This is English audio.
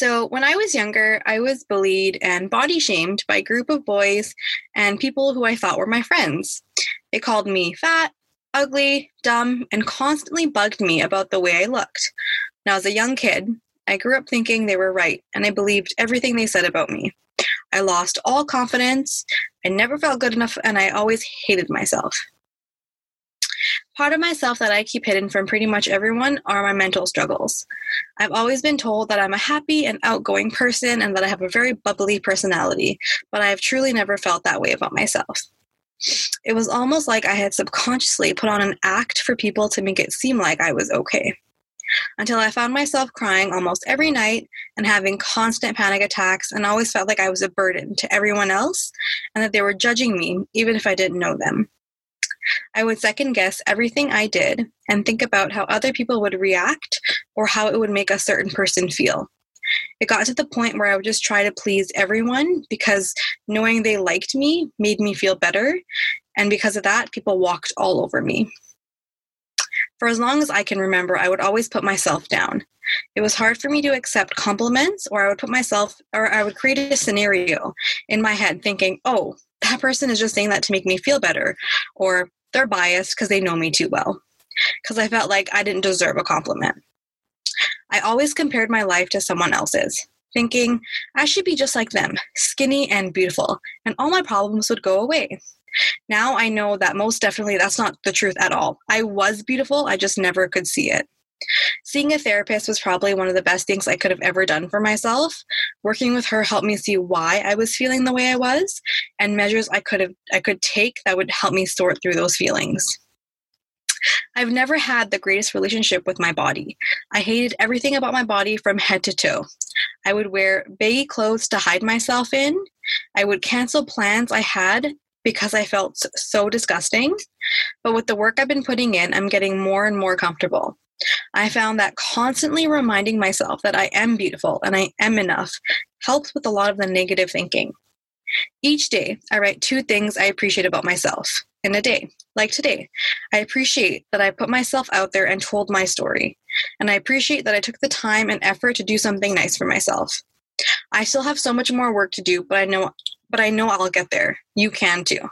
So, when I was younger, I was bullied and body shamed by a group of boys and people who I thought were my friends. They called me fat, ugly, dumb, and constantly bugged me about the way I looked. Now, as a young kid, I grew up thinking they were right, and I believed everything they said about me. I lost all confidence, I never felt good enough, and I always hated myself. Part of myself that I keep hidden from pretty much everyone are my mental struggles. I've always been told that I'm a happy and outgoing person and that I have a very bubbly personality, but I have truly never felt that way about myself. It was almost like I had subconsciously put on an act for people to make it seem like I was okay. Until I found myself crying almost every night and having constant panic attacks, and always felt like I was a burden to everyone else and that they were judging me, even if I didn't know them. I would second guess everything I did and think about how other people would react or how it would make a certain person feel. It got to the point where I would just try to please everyone because knowing they liked me made me feel better. And because of that, people walked all over me. For as long as I can remember, I would always put myself down. It was hard for me to accept compliments, or I would put myself, or I would create a scenario in my head thinking, oh, that person is just saying that to make me feel better, or they're biased because they know me too well, because I felt like I didn't deserve a compliment. I always compared my life to someone else's, thinking I should be just like them, skinny and beautiful, and all my problems would go away. Now I know that most definitely that's not the truth at all. I was beautiful, I just never could see it. Seeing a therapist was probably one of the best things I could have ever done for myself. Working with her helped me see why I was feeling the way I was and measures I could have I could take that would help me sort through those feelings. I've never had the greatest relationship with my body. I hated everything about my body from head to toe. I would wear baggy clothes to hide myself in. I would cancel plans I had because I felt so disgusting. But with the work I've been putting in, I'm getting more and more comfortable. I found that constantly reminding myself that I am beautiful and I am enough helps with a lot of the negative thinking. Each day, I write two things I appreciate about myself in a day. Like today, I appreciate that I put myself out there and told my story. And I appreciate that I took the time and effort to do something nice for myself. I still have so much more work to do, but I know but I know I'll get there. You can too.